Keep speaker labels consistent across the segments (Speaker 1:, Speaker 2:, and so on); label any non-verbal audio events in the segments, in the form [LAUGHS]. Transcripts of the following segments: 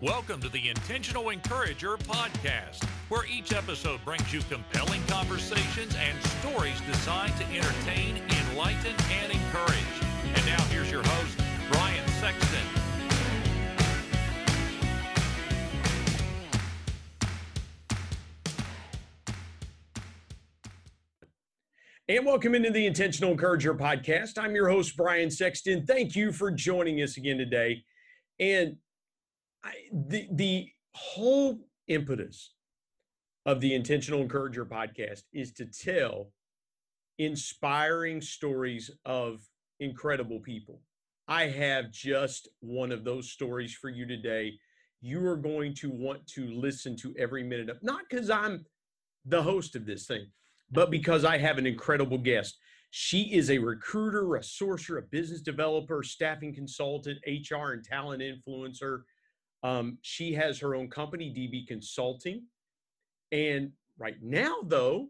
Speaker 1: Welcome to the Intentional Encourager podcast, where each episode brings you compelling conversations and stories designed to entertain, enlighten, and encourage. And now here's your host, Brian Sexton.
Speaker 2: And welcome into the Intentional Encourager podcast. I'm your host, Brian Sexton. Thank you for joining us again today. And I, the the whole impetus of the Intentional Encourager podcast is to tell inspiring stories of incredible people. I have just one of those stories for you today. You are going to want to listen to every minute of not because I'm the host of this thing, but because I have an incredible guest. She is a recruiter, a sourcer, a business developer, staffing consultant, HR and talent influencer. Um, she has her own company, DB Consulting. And right now, though,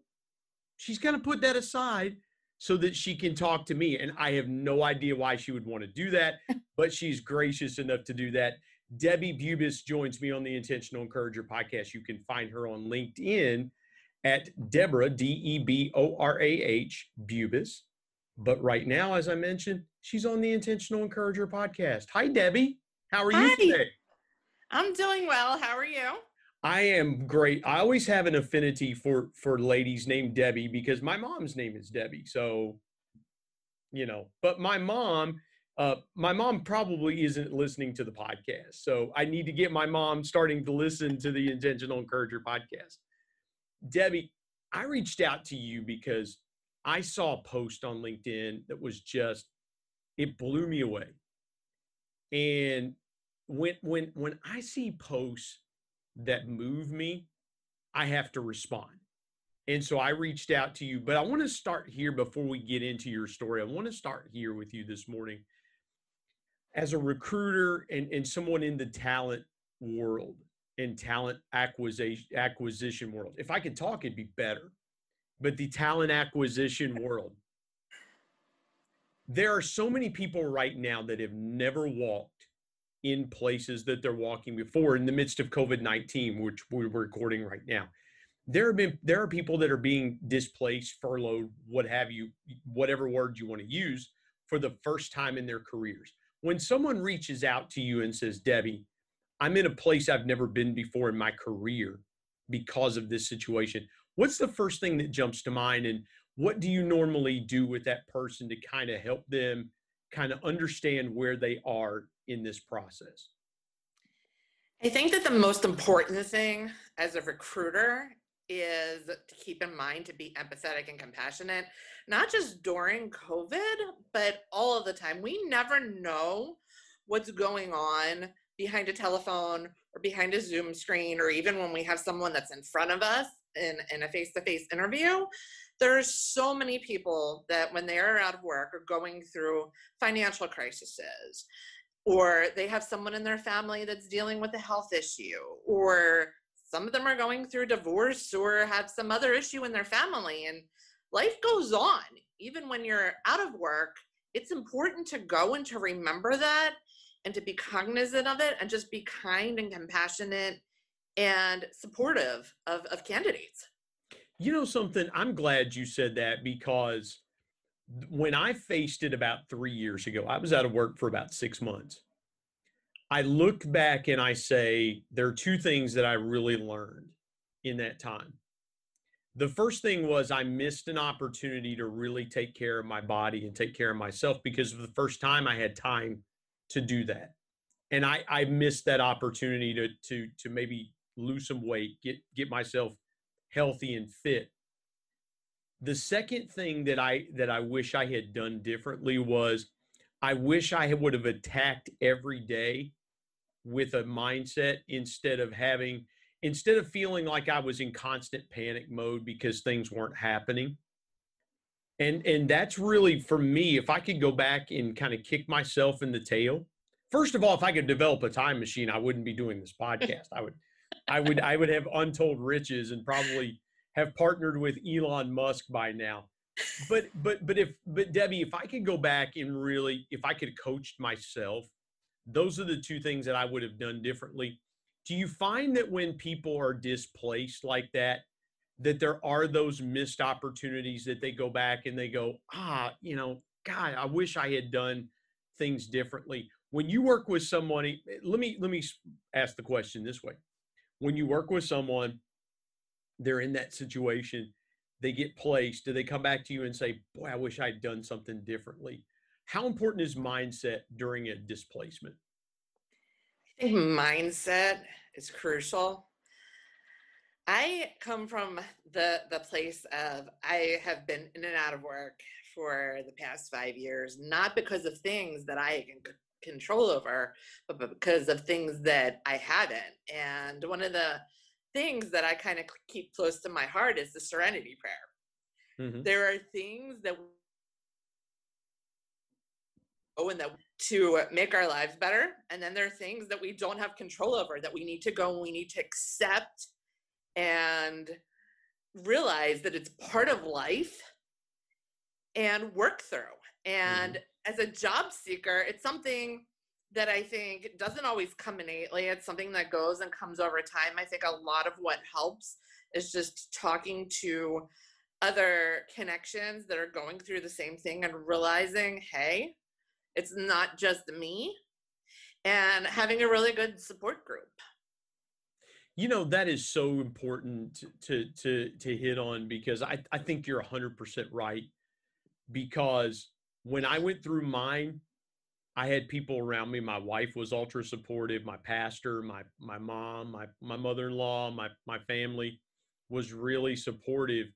Speaker 2: she's going to put that aside so that she can talk to me. And I have no idea why she would want to do that, [LAUGHS] but she's gracious enough to do that. Debbie Bubis joins me on the Intentional Encourager podcast. You can find her on LinkedIn at Deborah, D E B O R A H, Bubis. But right now, as I mentioned, she's on the Intentional Encourager podcast. Hi, Debbie. How are you
Speaker 3: Hi.
Speaker 2: today?
Speaker 3: I'm doing well. How are you?
Speaker 2: I am great. I always have an affinity for for ladies named Debbie because my mom's name is Debbie. So, you know, but my mom, uh, my mom probably isn't listening to the podcast. So I need to get my mom starting to listen to the Intentional Encourager podcast. Debbie, I reached out to you because I saw a post on LinkedIn that was just it blew me away. And when when when I see posts that move me, I have to respond. And so I reached out to you, but I want to start here before we get into your story. I want to start here with you this morning. As a recruiter and, and someone in the talent world and talent acquisition acquisition world, if I could talk, it'd be better. But the talent acquisition world, there are so many people right now that have never walked in places that they're walking before in the midst of COVID-19, which we're recording right now. There have been there are people that are being displaced, furloughed, what have you, whatever word you want to use, for the first time in their careers. When someone reaches out to you and says, Debbie, I'm in a place I've never been before in my career because of this situation, what's the first thing that jumps to mind? And what do you normally do with that person to kind of help them kind of understand where they are in this process?
Speaker 3: I think that the most important thing as a recruiter is to keep in mind to be empathetic and compassionate, not just during COVID, but all of the time. We never know what's going on behind a telephone or behind a Zoom screen, or even when we have someone that's in front of us in, in a face to face interview. There's so many people that when they're out of work are going through financial crises, or they have someone in their family that's dealing with a health issue, or some of them are going through divorce or have some other issue in their family. And life goes on. Even when you're out of work, it's important to go and to remember that and to be cognizant of it and just be kind and compassionate and supportive of, of candidates.
Speaker 2: You know something? I'm glad you said that because when I faced it about three years ago, I was out of work for about six months. I look back and I say, there are two things that I really learned in that time. The first thing was I missed an opportunity to really take care of my body and take care of myself because for the first time I had time to do that. And I, I missed that opportunity to, to, to maybe lose some weight, get, get myself healthy and fit. The second thing that I that I wish I had done differently was I wish I would have attacked every day with a mindset instead of having instead of feeling like I was in constant panic mode because things weren't happening. And and that's really for me if I could go back and kind of kick myself in the tail. First of all, if I could develop a time machine, I wouldn't be doing this [LAUGHS] podcast. I would I would I would have untold riches and probably have partnered with Elon Musk by now. But but but if but Debbie, if I could go back and really if I could coach myself, those are the two things that I would have done differently. do you find that when people are displaced like that that there are those missed opportunities that they go back and they go ah you know god i wish i had done things differently when you work with eh, let me let me ask the question this way when you work with someone they're in that situation they get placed do they come back to you and say boy i wish i'd done something differently? How important is mindset during a displacement?
Speaker 3: I think mindset is crucial. I come from the the place of i have been in and out of work for the past five years not because of things that i can control over but because of things that i haven't. And one of the things that I kind of keep close to my heart is the serenity prayer. Mm-hmm. There are things that oh and that to make our lives better and then there are things that we don't have control over that we need to go and we need to accept and realize that it's part of life and work through and mm-hmm. as a job seeker it's something that I think doesn't always come innately. It's something that goes and comes over time. I think a lot of what helps is just talking to other connections that are going through the same thing and realizing, hey, it's not just me, and having a really good support group.
Speaker 2: You know that is so important to to to hit on because I I think you're 100% right because when I went through mine I had people around me. My wife was ultra supportive. My pastor, my my mom, my my mother-in-law, my my family was really supportive,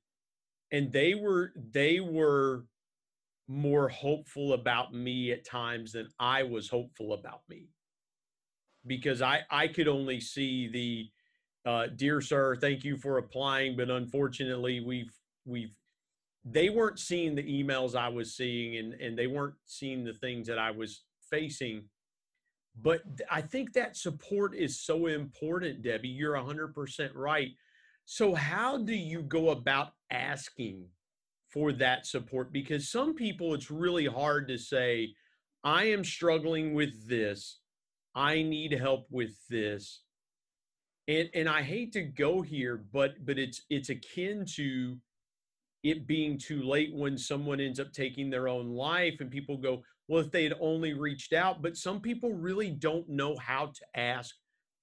Speaker 2: and they were they were more hopeful about me at times than I was hopeful about me, because I I could only see the uh, dear sir, thank you for applying, but unfortunately we've we've they weren't seeing the emails I was seeing and and they weren't seeing the things that I was facing. But I think that support is so important, Debbie. You're 100% right. So, how do you go about asking for that support? Because some people, it's really hard to say, I am struggling with this. I need help with this. And, and I hate to go here, but but it's it's akin to it being too late when someone ends up taking their own life and people go, well, if they had only reached out. But some people really don't know how to ask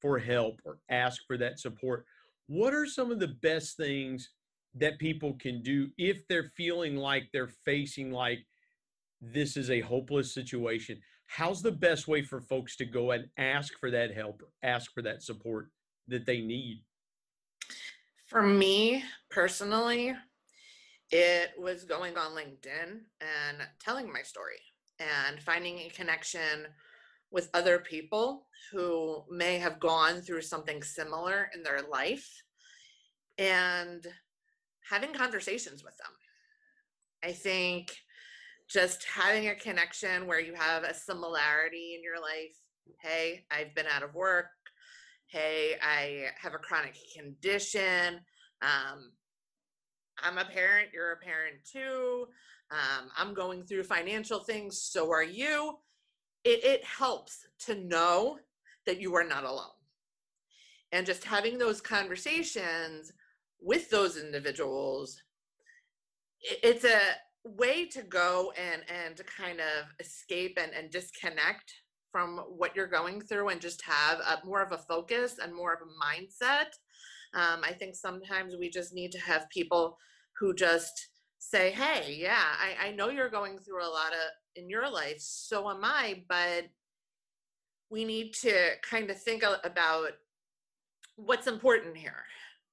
Speaker 2: for help or ask for that support. What are some of the best things that people can do if they're feeling like they're facing like this is a hopeless situation? How's the best way for folks to go and ask for that help, ask for that support that they need?
Speaker 3: For me personally, it was going on LinkedIn and telling my story and finding a connection with other people who may have gone through something similar in their life and having conversations with them. I think just having a connection where you have a similarity in your life. Hey, I've been out of work. Hey, I have a chronic condition. Um, I'm a parent, you're a parent too um, I'm going through financial things, so are you. It, it helps to know that you are not alone. And just having those conversations with those individuals, it, it's a way to go and and to kind of escape and, and disconnect from what you're going through and just have a, more of a focus and more of a mindset. Um, I think sometimes we just need to have people who just say, hey, yeah, I, I know you're going through a lot of in your life, so am I, but we need to kind of think about what's important here.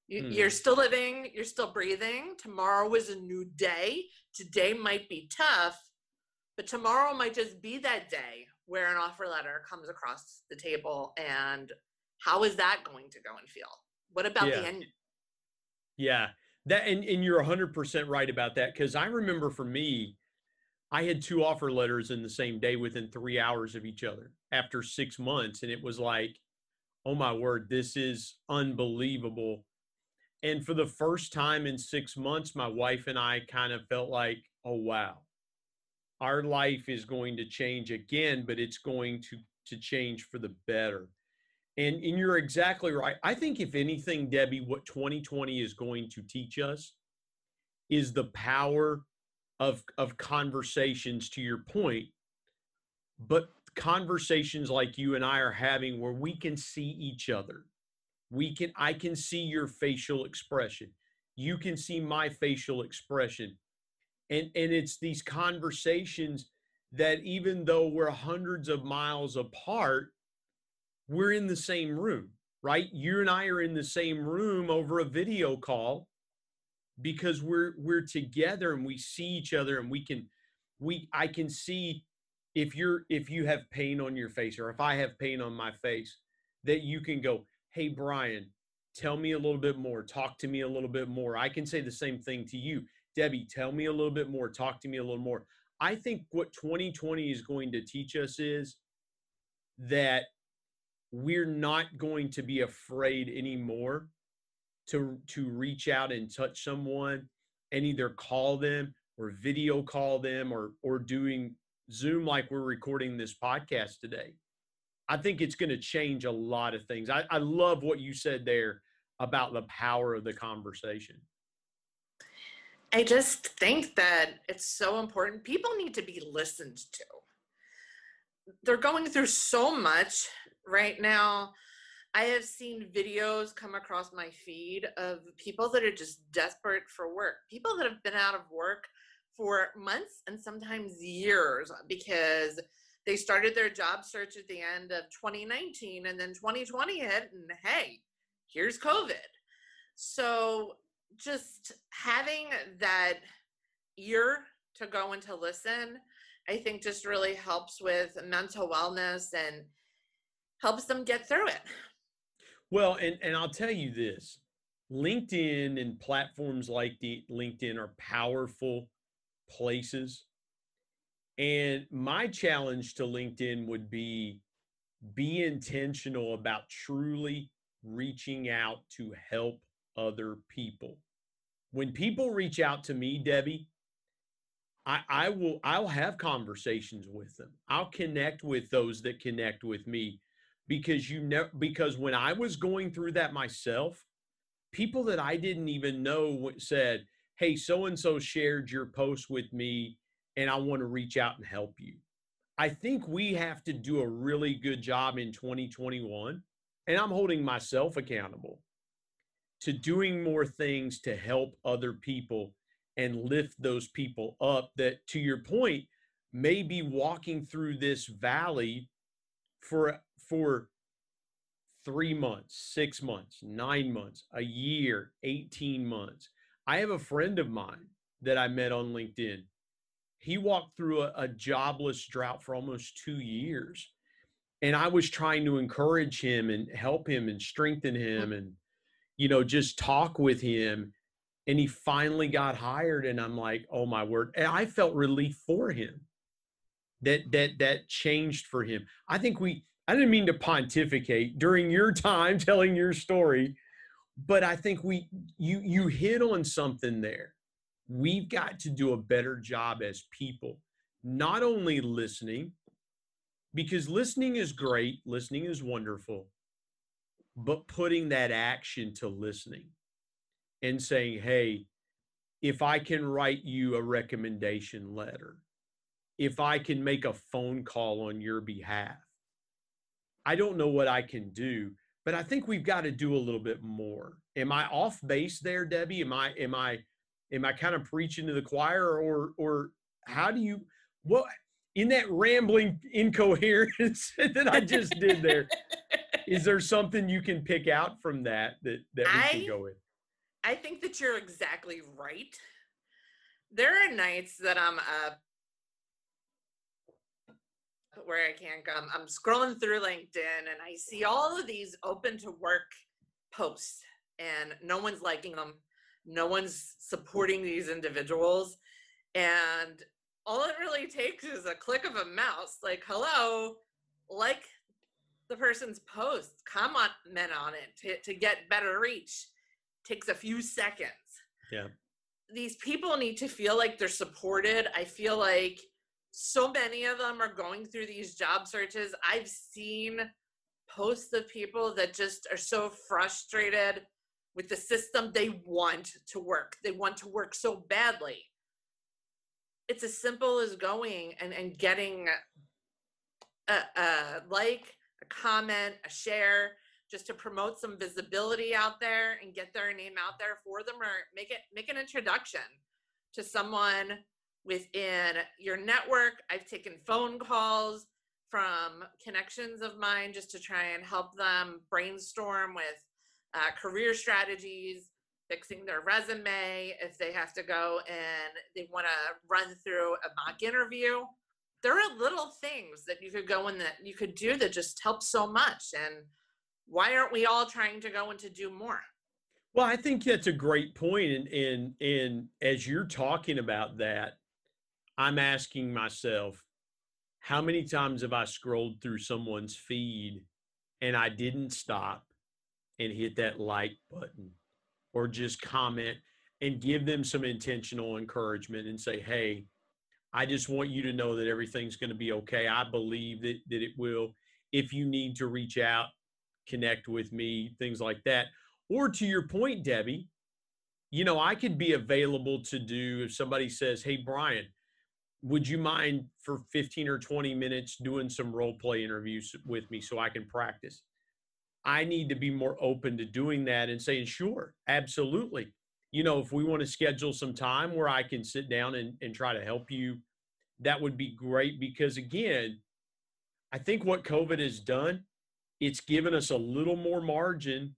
Speaker 3: You, hmm. You're still living, you're still breathing. Tomorrow is a new day. Today might be tough, but tomorrow might just be that day where an offer letter comes across the table. And how is that going to go and feel? What about yeah. the end?
Speaker 2: Yeah. That and, and you're 100% right about that because I remember for me, I had two offer letters in the same day within three hours of each other after six months. And it was like, oh my word, this is unbelievable. And for the first time in six months, my wife and I kind of felt like, oh wow, our life is going to change again, but it's going to to change for the better. And, and you're exactly right. I think, if anything, Debbie, what 2020 is going to teach us is the power of, of conversations, to your point, but conversations like you and I are having where we can see each other. We can, I can see your facial expression. You can see my facial expression. And, and it's these conversations that even though we're hundreds of miles apart, we're in the same room, right? You and I are in the same room over a video call because we're we're together and we see each other and we can we I can see if you're if you have pain on your face or if I have pain on my face that you can go, "Hey Brian, tell me a little bit more. Talk to me a little bit more." I can say the same thing to you. Debbie, tell me a little bit more. Talk to me a little more. I think what 2020 is going to teach us is that we're not going to be afraid anymore to to reach out and touch someone and either call them or video call them or or doing Zoom like we're recording this podcast today. I think it's going to change a lot of things. I, I love what you said there about the power of the conversation.
Speaker 3: I just think that it's so important. People need to be listened to. They're going through so much right now. I have seen videos come across my feed of people that are just desperate for work, people that have been out of work for months and sometimes years because they started their job search at the end of 2019 and then 2020 hit, and hey, here's COVID. So just having that ear to go and to listen, I think just really helps with mental wellness and helps them get through it.
Speaker 2: Well, and, and I'll tell you this LinkedIn and platforms like the LinkedIn are powerful places. And my challenge to LinkedIn would be be intentional about truly reaching out to help other people when people reach out to me, Debbie, I, I will I'll have conversations with them. I'll connect with those that connect with me because you know because when I was going through that myself, people that I didn't even know said, "Hey, so and so shared your post with me and I want to reach out and help you." I think we have to do a really good job in 2021 and I'm holding myself accountable to doing more things to help other people and lift those people up that to your point may be walking through this valley for for 3 months, 6 months, 9 months, a year, 18 months. I have a friend of mine that I met on LinkedIn. He walked through a, a jobless drought for almost 2 years. And I was trying to encourage him and help him and strengthen him and you know, just talk with him. And he finally got hired. And I'm like, oh my word. And I felt relief for him. That that that changed for him. I think we I didn't mean to pontificate during your time [LAUGHS] telling your story, but I think we you you hit on something there. We've got to do a better job as people, not only listening, because listening is great, listening is wonderful, but putting that action to listening and saying, hey, if I can write you a recommendation letter, if I can make a phone call on your behalf, I don't know what I can do, but I think we've got to do a little bit more. Am I off base there, Debbie? Am I am I am I kind of preaching to the choir or or how do you what in that rambling incoherence [LAUGHS] that I just did there? [LAUGHS] is there something you can pick out from that that that we I, can go with?
Speaker 3: I think that you're exactly right. There are nights that I'm up where I can't come. I'm scrolling through LinkedIn and I see all of these open to work posts and no one's liking them. No one's supporting these individuals. And all it really takes is a click of a mouse, like, hello, like the person's post, comment on it to, to get better reach takes a few seconds.
Speaker 2: Yeah.
Speaker 3: These people need to feel like they're supported. I feel like so many of them are going through these job searches. I've seen posts of people that just are so frustrated with the system they want to work. They want to work so badly. It's as simple as going and, and getting a, a like, a comment, a share, just to promote some visibility out there and get their name out there for them or make it make an introduction to someone within your network. I've taken phone calls from connections of mine just to try and help them brainstorm with uh, career strategies, fixing their resume if they have to go and they want to run through a mock interview. There are little things that you could go in that you could do that just help so much. And why aren't we all trying to go and to do more?
Speaker 2: Well, I think that's a great point. And, and, and as you're talking about that, I'm asking myself, how many times have I scrolled through someone's feed and I didn't stop and hit that like button or just comment and give them some intentional encouragement and say, hey, I just want you to know that everything's going to be okay. I believe that, that it will. If you need to reach out, connect with me, things like that. Or to your point, Debbie, you know, I could be available to do if somebody says, hey, Brian, would you mind for 15 or 20 minutes doing some role play interviews with me so I can practice? I need to be more open to doing that and saying, sure, absolutely. You know, if we want to schedule some time where I can sit down and, and try to help you, that would be great because, again, I think what COVID has done, it's given us a little more margin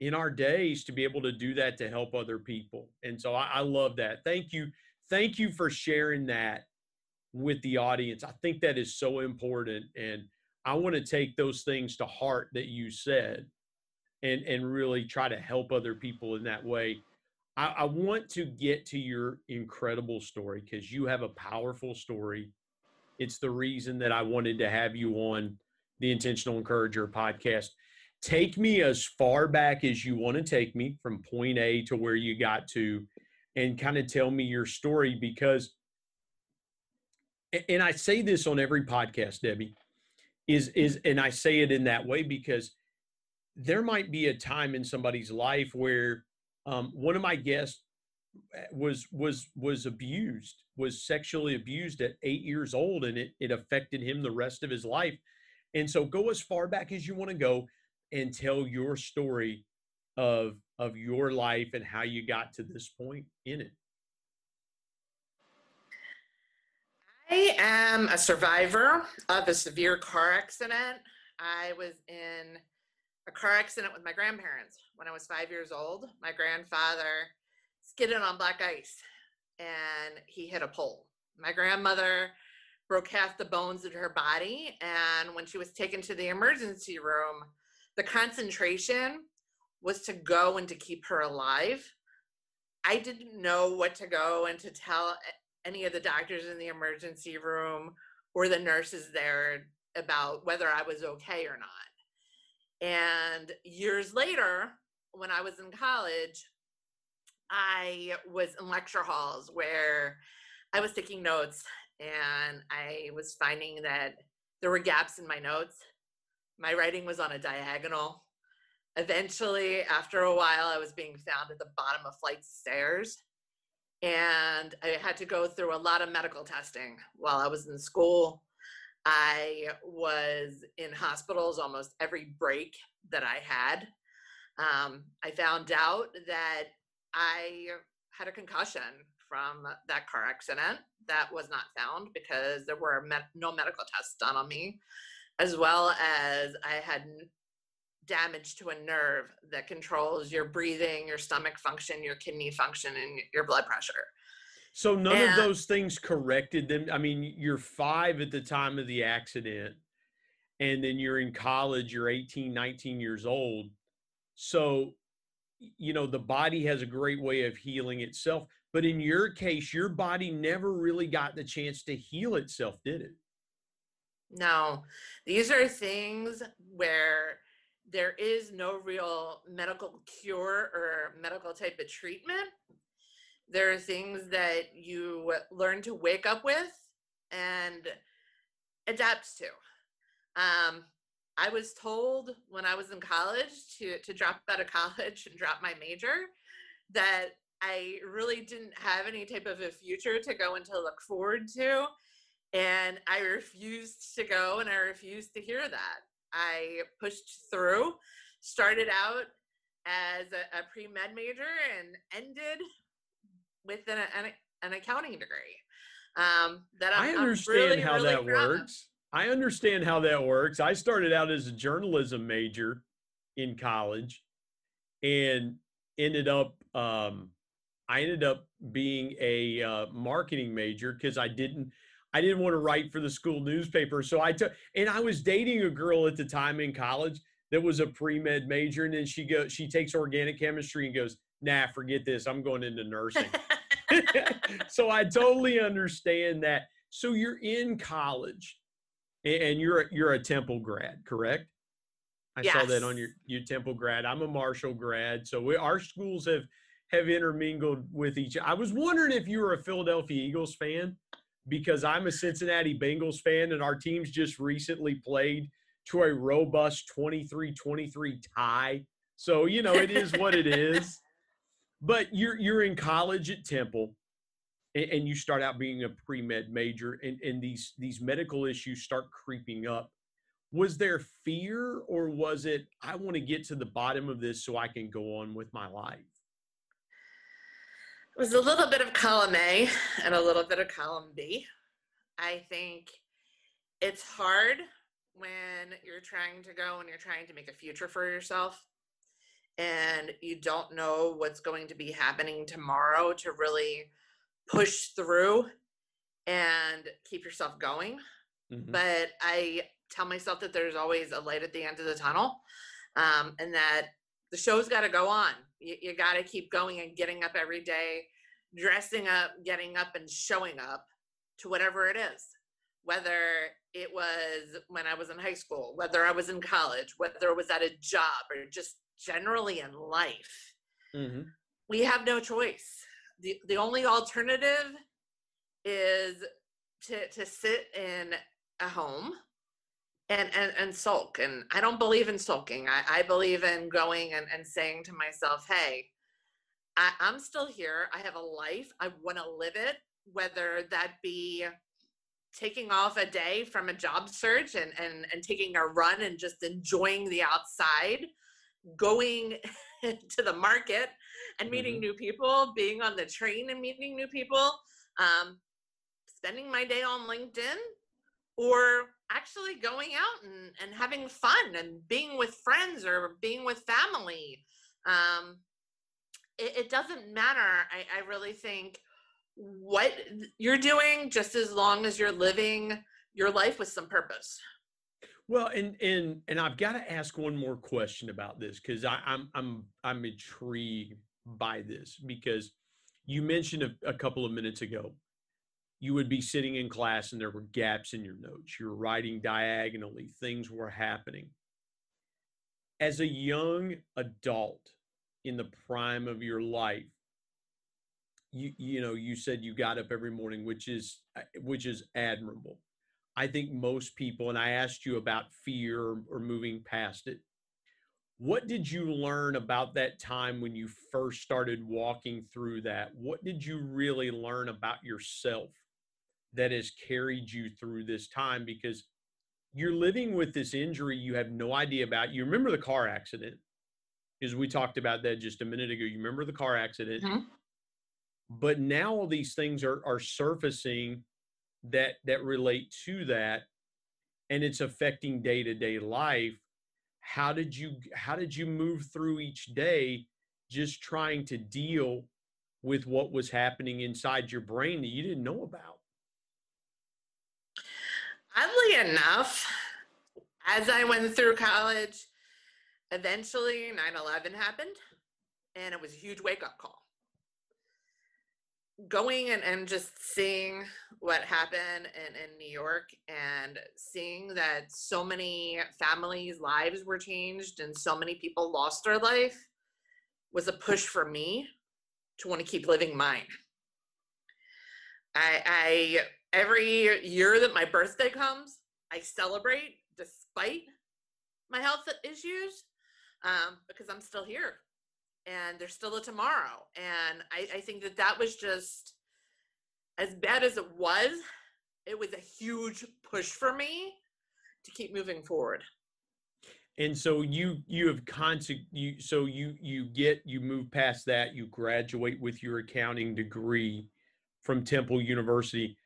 Speaker 2: in our days to be able to do that to help other people. And so I, I love that. Thank you. Thank you for sharing that with the audience. I think that is so important. And I want to take those things to heart that you said and, and really try to help other people in that way. I, I want to get to your incredible story because you have a powerful story. It's the reason that I wanted to have you on the Intentional Encourager podcast. Take me as far back as you want to take me from point A to where you got to, and kind of tell me your story because and I say this on every podcast, Debbie, is is and I say it in that way because there might be a time in somebody's life where um, one of my guests eh, was was was abused, was sexually abused at eight years old, and it it affected him the rest of his life. And so, go as far back as you want to go, and tell your story of of your life and how you got to this point in it.
Speaker 3: I am a survivor of a severe car accident. I was in a car accident with my grandparents when I was five years old. My grandfather skidded on black ice and he hit a pole. My grandmother broke half the bones in her body. And when she was taken to the emergency room, the concentration was to go and to keep her alive. I didn't know what to go and to tell any of the doctors in the emergency room or the nurses there about whether I was okay or not. And years later, when I was in college, I was in lecture halls where I was taking notes and I was finding that there were gaps in my notes. My writing was on a diagonal. Eventually, after a while, I was being found at the bottom of flights of stairs and I had to go through a lot of medical testing while I was in school. I was in hospitals almost every break that I had. Um, I found out that I had a concussion from that car accident. That was not found because there were no medical tests done on me, as well as I had damage to a nerve that controls your breathing, your stomach function, your kidney function, and your blood pressure.
Speaker 2: So none and, of those things corrected them. I mean, you're five at the time of the accident, and then you're in college, you're 18, 19 years old. So, you know, the body has a great way of healing itself. But in your case, your body never really got the chance to heal itself, did it?
Speaker 3: No, these are things where there is no real medical cure or medical type of treatment. There are things that you learn to wake up with and adapt to. Um, I was told when I was in college to to drop out of college [LAUGHS] and drop my major that I really didn't have any type of a future to go and to look forward to. And I refused to go and I refused to hear that. I pushed through, started out as a, a pre med major and ended with an, an, an accounting degree. Um, that I'm,
Speaker 2: i understand
Speaker 3: really,
Speaker 2: how
Speaker 3: really
Speaker 2: that
Speaker 3: proud of.
Speaker 2: works. I understand how that works. I started out as a journalism major in college and ended up um, I ended up being a uh, marketing major because I didn't I didn't want to write for the school newspaper. So I took and I was dating a girl at the time in college that was a pre-med major and then she goes she takes organic chemistry and goes, "Nah, forget this. I'm going into nursing." [LAUGHS] so I totally understand that. So you're in college and you're you're a Temple grad, correct? I saw that on your your Temple grad. I'm a Marshall grad, so we, our schools have have intermingled with each. I was wondering if you were a Philadelphia Eagles fan because I'm a Cincinnati Bengals fan, and our teams just recently played to a robust 23-23 tie. So you know it is what it is. [LAUGHS] But you're you're in college at Temple, and, and you start out being a pre med major, and and these these medical issues start creeping up was there fear or was it i want to get to the bottom of this so i can go on with my life
Speaker 3: was a little bit of column A and a little bit of column B. I think it's hard when you're trying to go and you're trying to make a future for yourself and you don't know what's going to be happening tomorrow to really push through and keep yourself going.
Speaker 2: Mhm.
Speaker 3: But I tell myself that there's always a light at the end of the tunnel um, and that the show's got to go on. You, you got to keep going and getting up every day, dressing up, getting up, and showing up to whatever it is. Whether it was when I was in high school, whether I was in college, whether it was at a job, or just generally in life,
Speaker 2: Mhm.
Speaker 3: we have no choice. the The only alternative is to to sit in a home and and, and sulk and i don't believe in sulking. I, I believe in going and, and saying to myself hey I, i'm still here. I have a life. I want to live it whether that be taking off a day from a job search and, and and taking a run and just enjoying the outside going [LAUGHS] to the market and meeting
Speaker 2: Mhm.
Speaker 3: new people being on the train and meeting new people um, spending my day on linkedin or actually going out and, and having fun and being with friends or being with family. Um, it, it doesn't matter. I, I really think what you're doing, just as long as you're living your life with some purpose.
Speaker 2: well and and and i've got to ask one more question about this because i'm i'm i'm intrigued by this because you mentioned a, a couple of minutes ago you would be sitting in class and there were gaps in your notes. You're writing diagonally. Things were happening. As a young adult in the prime of your life you you know you said you got up every morning which is uh, which is admirable. I think most people and i asked you about fear or moving past it. What did you learn about that time when you first started walking through that? What did you really learn about yourself that has carried you through this time because you're living with this injury you have no idea about. You remember the car accident because we talked about that just a minute ago. You remember the car accident.
Speaker 3: Mhm.
Speaker 2: but now all these things are are surfacing that that relate to that and it's affecting day-to-day life. How did you how did you move through each day just trying to deal with what was happening inside your brain that you didn't know about
Speaker 3: Oddly enough, as I went through college, eventually 9 11 happened, and it was a huge wake up call. Going and, and just seeing what happened in, in New York and seeing that so many families' lives were changed and so many people lost their life was a push for me to want to keep living mine. I, I every year that my birthday comes, I celebrate despite my health issues um, because I'm still here and there's still a tomorrow. And I, I think that that was just as bad as it was, it was a huge push for me to keep moving forward.
Speaker 2: And so you you have conse- you so you you get you move past that you graduate with your accounting degree from Temple University.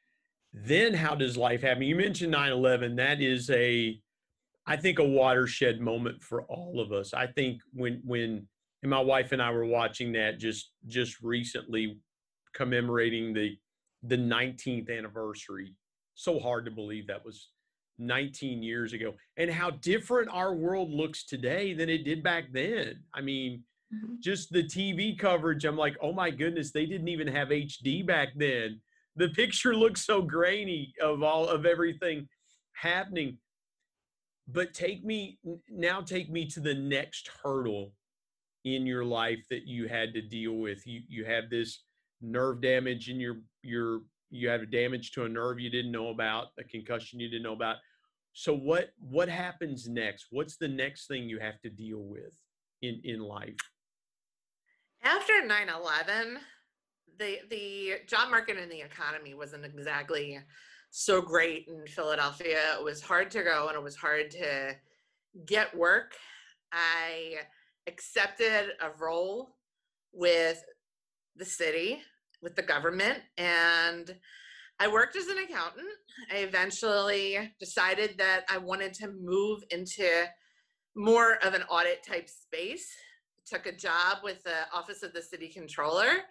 Speaker 2: Then how does life happen? You mentioned 9/11. That is a I think a watershed moment for all of us. I think when when and my wife and I were watching that just just recently commemorating the the 19th anniversary. So hard to believe that was 19 years ago and how different our world looks today than it did back then. I mean, mm-hmm. just the TV coverage, I'm like, oh my goodness, they didn't even have HD back then. The picture looks so grainy of all of everything happening. But take me now, take me to the next hurdle in your life that you had to deal with. You you have this nerve damage in your your you had a damage to a nerve you didn't know about, a concussion you didn't know about. So what what happens next? What's the next thing you have to deal with in in life?
Speaker 3: After 9/11, the the job market and the economy wasn't exactly so great in Philadelphia. It was hard to go and it was hard to get work. I accepted a role with the city with the government and I worked as an accountant. I eventually decided that I wanted to move into more of an audit type space. Took a job with the Office of the City Controller.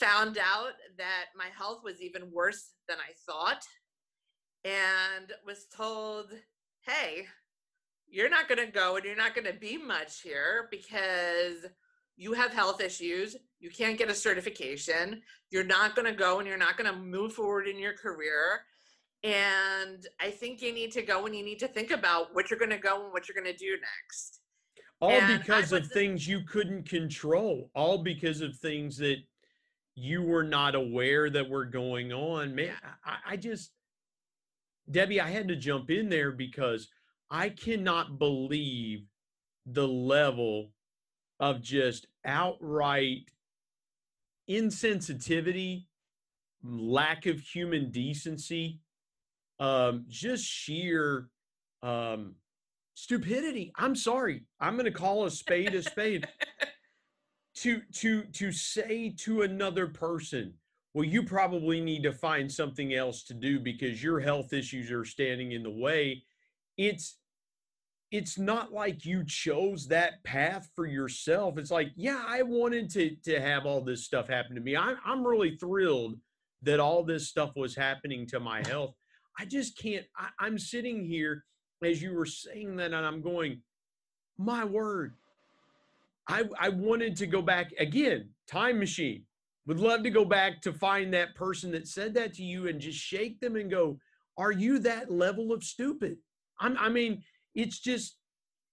Speaker 3: Found out that my health was even worse than I thought, and was told, hey, you're not going to go and you're not going to be much here because you have health issues, you can't get a certification, you're not going to go and you're not going to move forward in your career. And I think you need to go and you need to think about what you're going to go and what you're going to do next.
Speaker 2: All and because of things you couldn't control, all because of things that you were not aware that were going on. Man, I, I just, Debbie, I had to jump in there because I cannot believe the level of just outright insensitivity, lack of human decency, um, just sheer um, stupidity. I'm sorry. I'm going to call a spade a spade. [LAUGHS] to to to say to another person, well, you probably need to find something else to do because your health issues are standing in the way. It's it's not like you chose that path for yourself. It's like, yeah, I wanted to to have all this stuff happen to me. I'm I'm really thrilled that all this stuff was happening to my health. I just can't. I, I'm sitting here as you were saying that, and I'm going, my word. I I wanted to go back again, time machine. Would love to go back to find that person that said that to you and just shake them and go, are you that level of stupid? I'm, I mean, it's just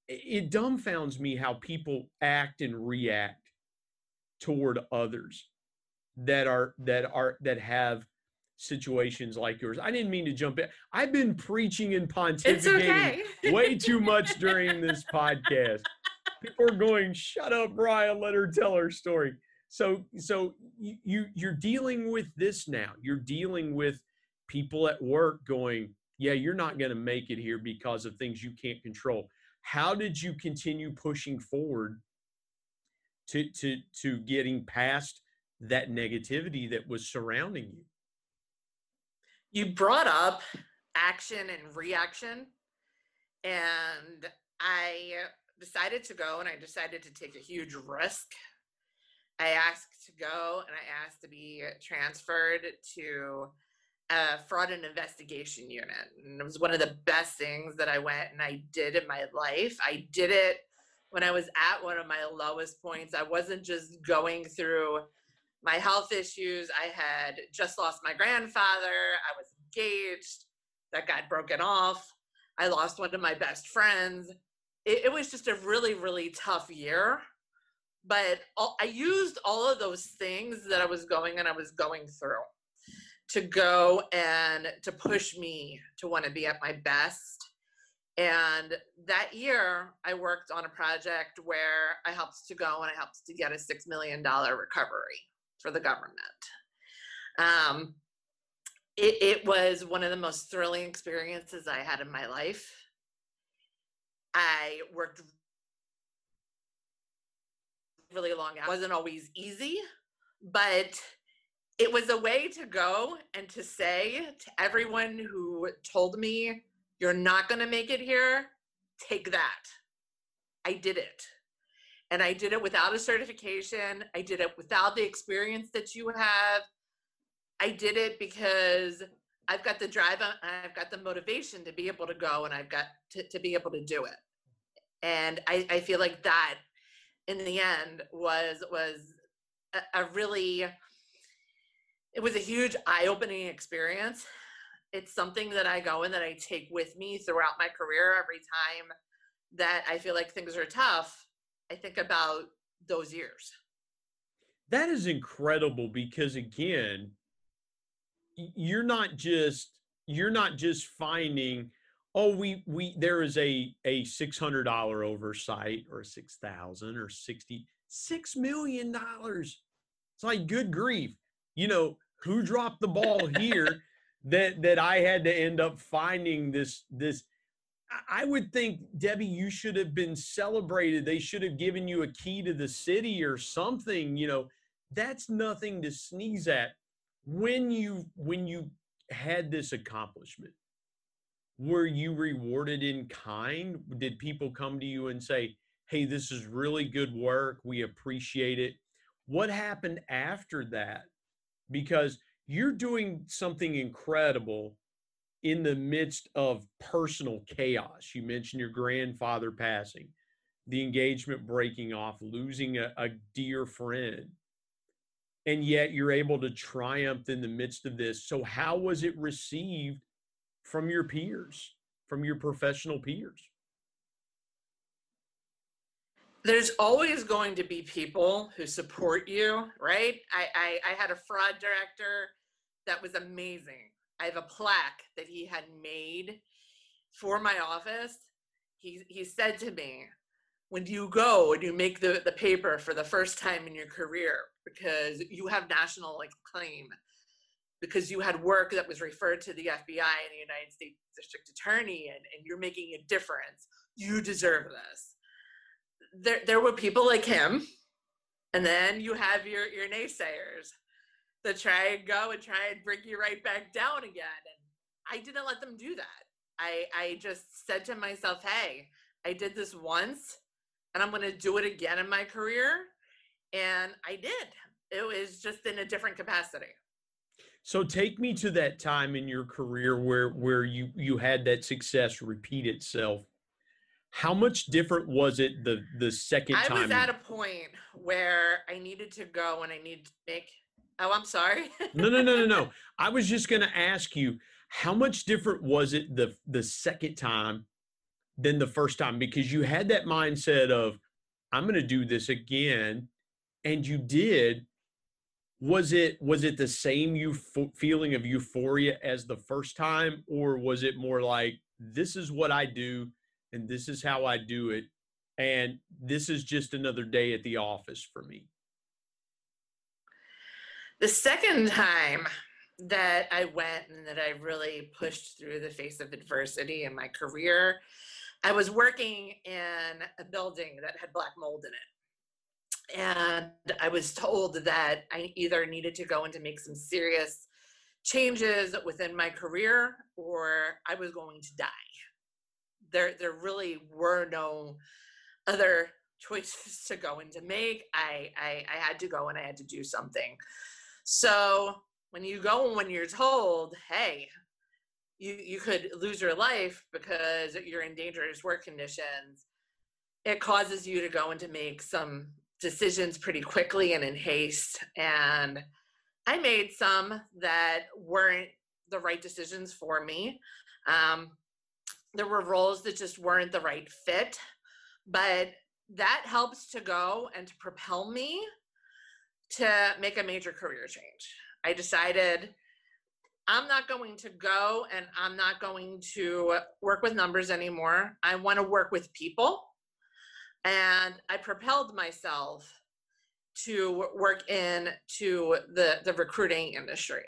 Speaker 2: it dumbfounds me how people act and react toward others that are that are that have situations like yours. I didn't mean to jump in. I've been preaching and pontificating
Speaker 3: okay.
Speaker 2: way too much during this [LAUGHS] podcast. People are going, "Shut up, Brian. Let her tell her story." So, so you you're dealing with this now. You're dealing with people at work going, yeah, you're not going to make it here because of things you can't control. How did you continue pushing forward to to to getting past that negativity that was surrounding you?
Speaker 3: You brought up action and reaction and I decided to go and I decided to take a huge risk. I asked to go and I asked to be transferred to a fraud and investigation unit. And it was one of the best things that I went and I did in my life. I did it when I was at one of my lowest points. I wasn't just going through my health issues. I had just lost my grandfather. I was engaged. That got broken off. I lost one of my best friends. It, it was just a really, really tough year. But all, I used all of those things that I was going and I was going through to go and to push me to want to be at my best And that year, I worked on a project where I helped to go and I helped to get a $6 million recovery for the government. Um, it, it was one of the most thrilling experiences I had in my life. I worked really long hours. It wasn't always easy, but it was a way to go and to say to everyone who told me, you're not going to make it here, take that. I did it. And I did it without a certification. I did it without the experience that you have. I did it because I've got the drive, I've got the motivation to be able to go and I've got to, to be able to do it. And I, I feel like that in the end was was a, a really it was a huge eye-opening experience it's something that i go and that i take with me throughout my career every time that i feel like things are tough i think about those years
Speaker 2: that is incredible because again you're not just you're not just finding oh we we there is a a six hundred dollar oversight or six thousand or sixty six million dollars it's like good grief you know who dropped the ball here [LAUGHS] that that i had to end up finding this this I would think, Debbie, you should have been celebrated. They should have given you a key to the city or something. You know, that's nothing to sneeze at. When you when you had this accomplishment, were you rewarded in kind? Did people come to you and say, hey, this is really good work. We appreciate it. What happened after that? Because you're doing something incredible in the midst of personal chaos. You mentioned your grandfather passing, the engagement breaking off, losing a, a dear friend. And yet you're able to triumph in the midst of this. So, how was it received from your peers, from your professional peers?
Speaker 3: There's always going to be people who support you, right? I, I, I had a fraud director that was amazing. I have a plaque that he had made for my office. He, he said to me, when do you go and you make the, the paper for the first time in your career, because you have national acclaim, because you had work that was referred to the FBI and the United States District Attorney, and, and you're making a difference. You deserve this. There, there were people like him, and then you have your, your naysayers that try and go and try and bring you right back down again. And I didn't let them do that. I, I just said to myself, hey, I did this once and I'm going to do it again in my career. And I did. It was just in a different capacity.
Speaker 2: So take me to that time in your career where where you you had that success repeat itself. How much different was it the the second
Speaker 3: I
Speaker 2: time?
Speaker 3: I was at a point where I needed to go and I needed to make. Oh, I'm sorry.
Speaker 2: no, no, no, no, no. [LAUGHS] I was just going to ask you how much different was it the the second time than the first time because you had that mindset of I'm going to do this again, and you did was it was it the same feeling of euphoria as the first time or was it more like this is what i do and this is how i do it and this is just another day at the office for me
Speaker 3: the second time that i went and that i really pushed through the face of adversity in my career i was working in a building that had black mold in it and I was told that I either needed to go and to make some serious changes within my career or I was going to die. There, there really were no other [LAUGHS] choices to go and to make. I, I, I had to go and I had to do something. So when you go and when you're told, hey, you, you could lose your life because you're in dangerous work conditions, it causes you to go and to make some decisions pretty quickly and in haste. And I made some that weren't the right decisions for me. Um, there were roles that just weren't the right fit, but that helps to go and to propel me to make a major career change. I decided I'm not going to go and I'm not going to work with numbers anymore. I want to work with people. And I propelled myself to work in to the, the recruiting industry.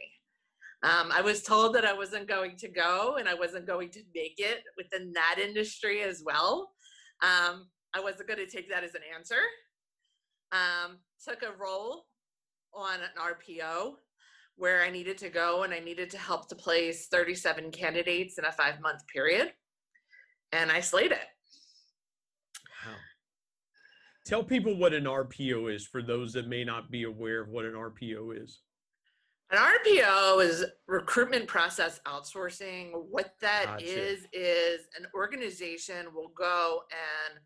Speaker 3: Um, I was told that I wasn't going to go and I wasn't going to make it within that industry as well. Um, I wasn't going to take that as an answer. Um, took a role on an RPO where I needed to go and I needed to help to place 37 candidates in a five month period. And I slayed it.
Speaker 2: Tell people what an RPO is for those that may not be aware of what an RPO is.
Speaker 3: An RPO is recruitment process outsourcing. What that gotcha. is is an organization will go and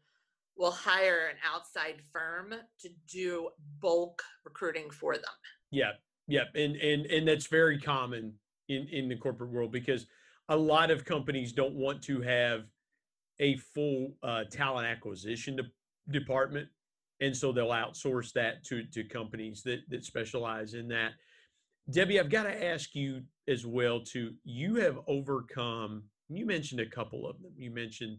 Speaker 3: will hire an outside firm to do bulk recruiting for them.
Speaker 2: Yeah, yeah, and and and that's very common in in the corporate world because a lot of companies don't want to have a full uh, talent acquisition de- department, and so they'll outsource that to to companies that that specialize in that. Debbie, I've got to ask you as well to You have overcome. You mentioned a couple of them. You mentioned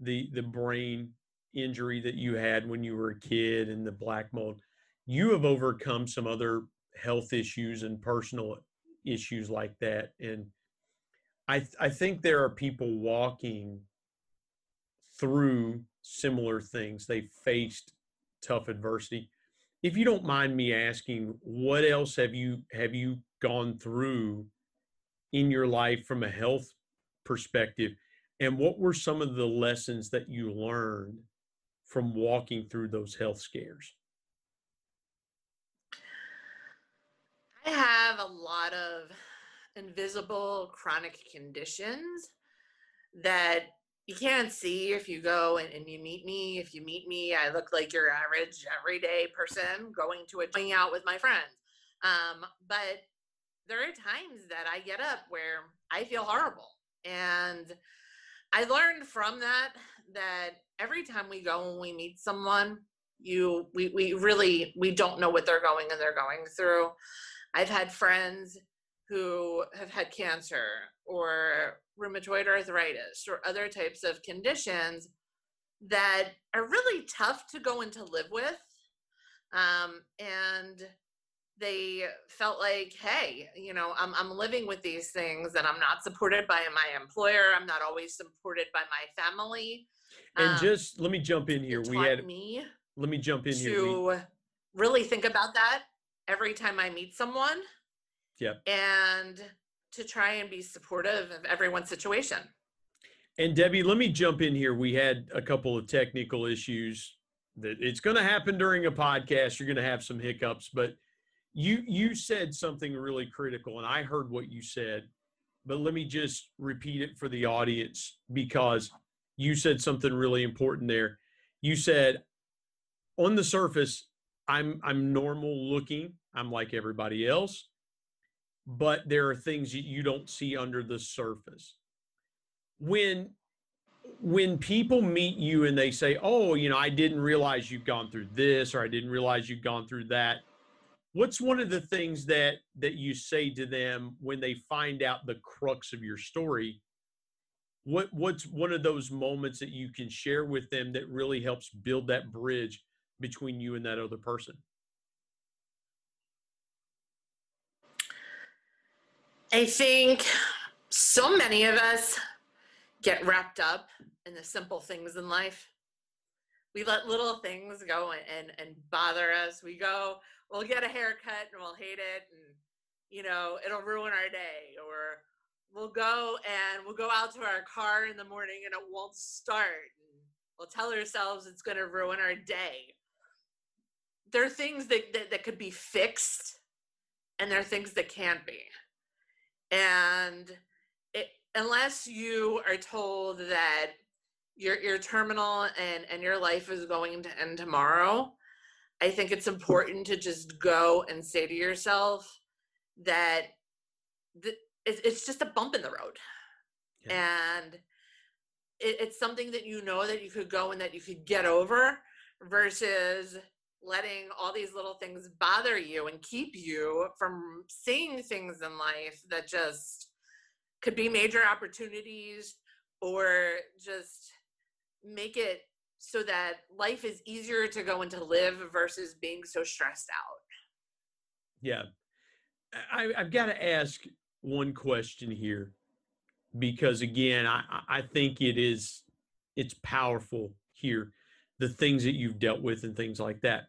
Speaker 2: the the brain injury that you had when you were a kid and the black mold. You have overcome some other health issues and personal issues like that, and I I think there are people walking through similar things. They faced tough adversity if you don't mind me asking, what else have you have you gone through in your life from a health perspective, and what were some of the lessons that you learned from walking through those health scares?
Speaker 3: I have a lot of invisible chronic conditions that you can't see if you go and, and, you meet me. If you meet me, I look like your average everyday person going to a hang out with my friends. Um, but there are times that I get up where I feel horrible. And I learned from that that every time we go and we meet someone, you we, we really we don't know what they're going and they're going through. I've had friends who have had cancer or rheumatoid arthritis or other types of conditions that are really tough to go and to live with. Um, and they felt like, hey, you know, I'm, I'm living with these things and I'm not supported by my employer. I'm not always supported by my family.
Speaker 2: And um, just let me jump in here. We had
Speaker 3: me.
Speaker 2: Let me jump in
Speaker 3: to
Speaker 2: here.
Speaker 3: To really think about that every time I meet someone.
Speaker 2: Yep.
Speaker 3: And to try and be supportive of everyone's situation.
Speaker 2: And Debbie, let me jump in here. We had a couple of technical issues that it's going to happen during a podcast. You're going to have some hiccups, but you you said something really critical and I heard what you said, but let me just repeat it for the audience because you said something really important there. You said on the surface I'm I'm normal looking. I'm like everybody else but there are things that you don't see under the surface. When when people meet you and they say, "Oh, you know, I didn't realize you've gone through this or I didn't realize you've gone through that." What's one of the things that that you say to them when they find out the crux of your story? What what's one of those moments that you can share with them that really helps build that bridge between you and that other person?
Speaker 3: I think so many of us get wrapped up in the simple things in life. We let little things go and, and, bother us. We go, we'll get a haircut and we'll hate it and you know, it'll ruin our day. Or we'll go and we'll go out to our car in the morning and it won't start. And we'll tell ourselves it's gonna ruin our day. There are things that, that, that could be fixed and there are things that can't be and it, unless you are told that your your terminal and and your life is going to end tomorrow i think it's important to just go and say to yourself that th- it's just a bump in the road yeah. and it, it's something that you know that you could go and that you could get over versus letting all these little things bother you and keep you from seeing things in life that just could be major opportunities or just make it so that life is easier to go and to live versus being so stressed out.
Speaker 2: Yeah. I, have got to ask one question here because again, I, I think it is it's powerful here, the things that you've dealt with and things like that.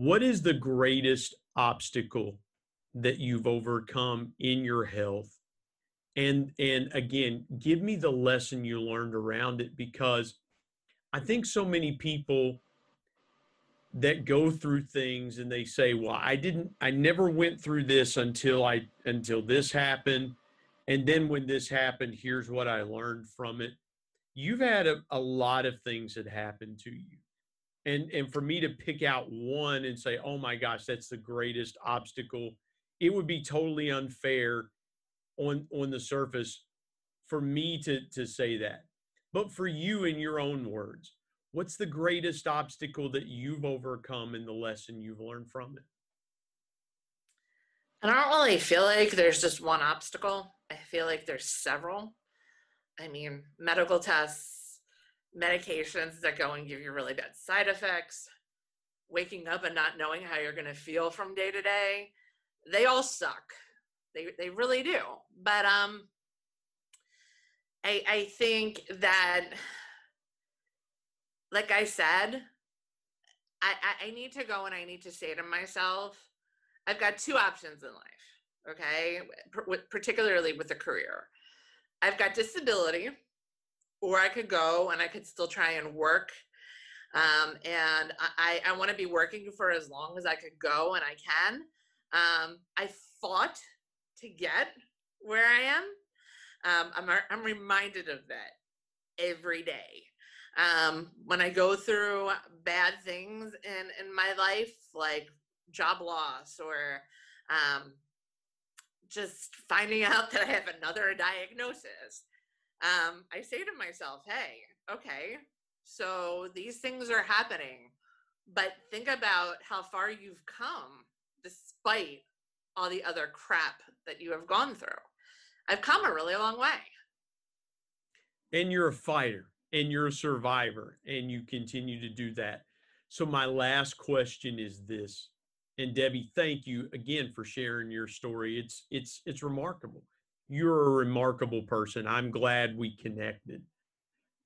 Speaker 2: What is the greatest obstacle that you've overcome in your health? And and again, give me the lesson you learned around it because I think so many people that go through things and they say, "Well, I didn't I never went through this until I until this happened and then when this happened, here's what I learned from it." You've had a, a lot of things that happened to you. And and for me to pick out one and say, "Oh my gosh, that's the greatest obstacle." It would be totally unfair on on the surface for me to to say that. But for you in your own words, What's the greatest obstacle that you've overcome and the lesson you've learned from it?
Speaker 3: and I don't really feel like there's just one obstacle. I feel like there's several. I mean, medical tests, medications that go and give you really bad side effects, waking up and not knowing how you're going to feel from day to day. They all suck. They they really do. But um I I think that like I said, I, I, I need to go and I need to say to myself, I've got two options in life, okay? particularly with a career. I've got disability, or I could go and I could still try and work. Um, and I, I want to be working for as long as I could go and I can. Um, I fought to get where I am. Um, I'm, I'm reminded of that every day um, when I go through bad things in in my life, like job loss or um, just finding [LAUGHS] out that I have another diagnosis, um, I say to myself, "Hey, okay, so these things are happening, but think about how far you've come despite all the other crap that you have gone through. I've come a really long way."
Speaker 2: And you're a fighter and you're a survivor and you continue to do that. So, my last question is this. And Debbie, thank you again for sharing your story. It's it's it's remarkable. You're a remarkable person. I'm glad we connected.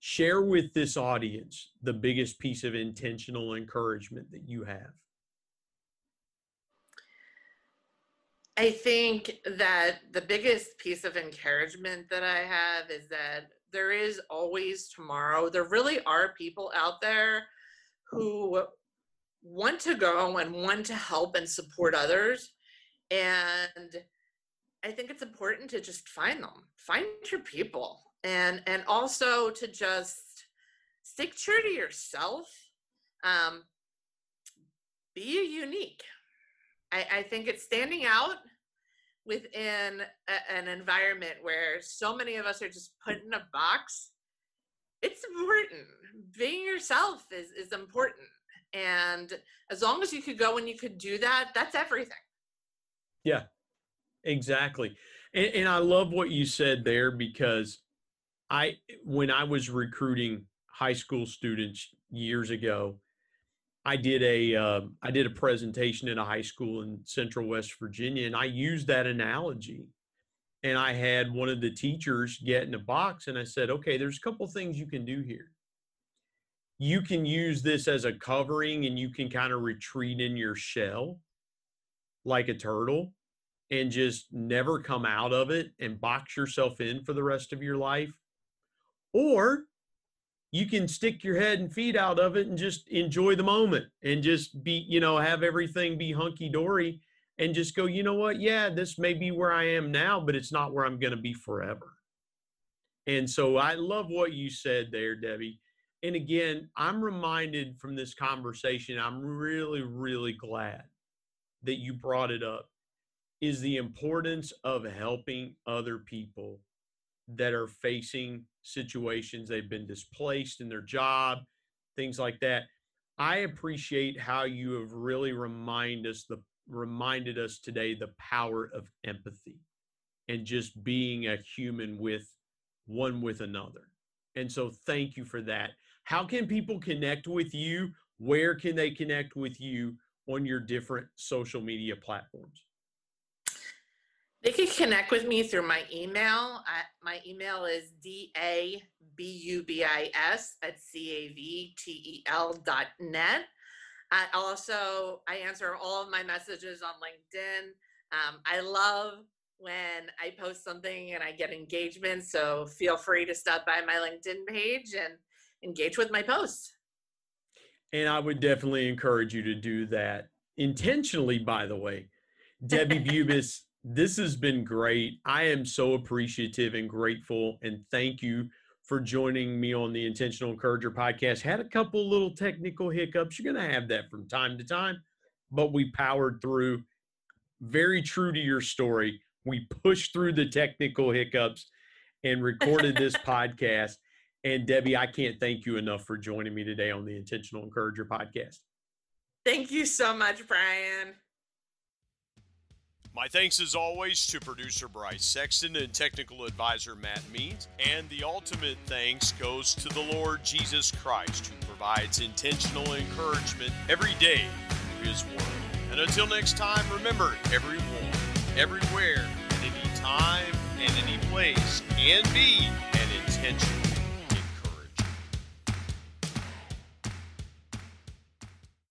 Speaker 2: Share with this audience the biggest piece of intentional encouragement that you have.
Speaker 3: I think that the biggest piece of encouragement that I have is that there is always tomorrow. There really are people out there who want to go and want to help and support others. And I think it's important to just find them, find your people, and and also to just stick true to yourself. Um, be unique. I, I think it's standing out within a, an environment where so many of us are just put in a box. It's important. Being yourself is is important. And as long as you could go and you could do that that's everything.
Speaker 2: Yeah exactly and, and i love what you said there because i when i was recruiting high school students years ago I did a uh, I did a presentation in a high school in Central West Virginia, and I used that analogy. And I had one of the teachers get in a box, and I said, "Okay, there's a couple things you can do here. You can use this as a covering, and you can kind of retreat in your shell, like a turtle, and just never come out of it and box yourself in for the rest of your life, or you can stick your head and feet out of it and just enjoy the moment and just be, you know, have everything be hunky dory and just go, you know what? Yeah, this may be where I am now, but it's not where I'm going to be forever. And so I love what you said there, Debbie. And again, I'm reminded from this conversation, I'm really, really glad that you brought it up, is the importance of helping other people that are facing situations they've been displaced in their job things like that I appreciate how you have really remind us the reminded us today the power of empathy and just being a human with one with another. And so thank you for that. How can people connect with you? Where can they connect with you on your different social media platforms?
Speaker 3: They can connect with me through my email. I, my email is d-a-b-u-b-i-s at c-a-v-t-e-l dot net. I also, I answer all of my messages on LinkedIn. Um, I love when I post something and I get engagement. So feel free to stop by my LinkedIn page and engage with my posts.
Speaker 2: And I would definitely encourage you to do that intentionally, by the way. Debbie [LAUGHS] Bubis, this has been great. I am so appreciative and grateful. And thank you for joining me on the Intentional Encourager podcast. Had a couple little technical hiccups. You're going to have that from time to time, but we powered through. Very true to your story we pushed through the technical hiccups and recorded this [LAUGHS] podcast. And Debbie, I can't thank you enough for joining me today on the Intentional Encourager podcast.
Speaker 3: Thank you so much, Brian.
Speaker 4: My thanks as always to producer Bryce Sexton and technical advisor Matt Means. And the ultimate thanks goes to the Lord Jesus Christ, who provides intentional encouragement every day through his word. And until next time, remember everyone everywhere, at any time, and any place, can be an intentional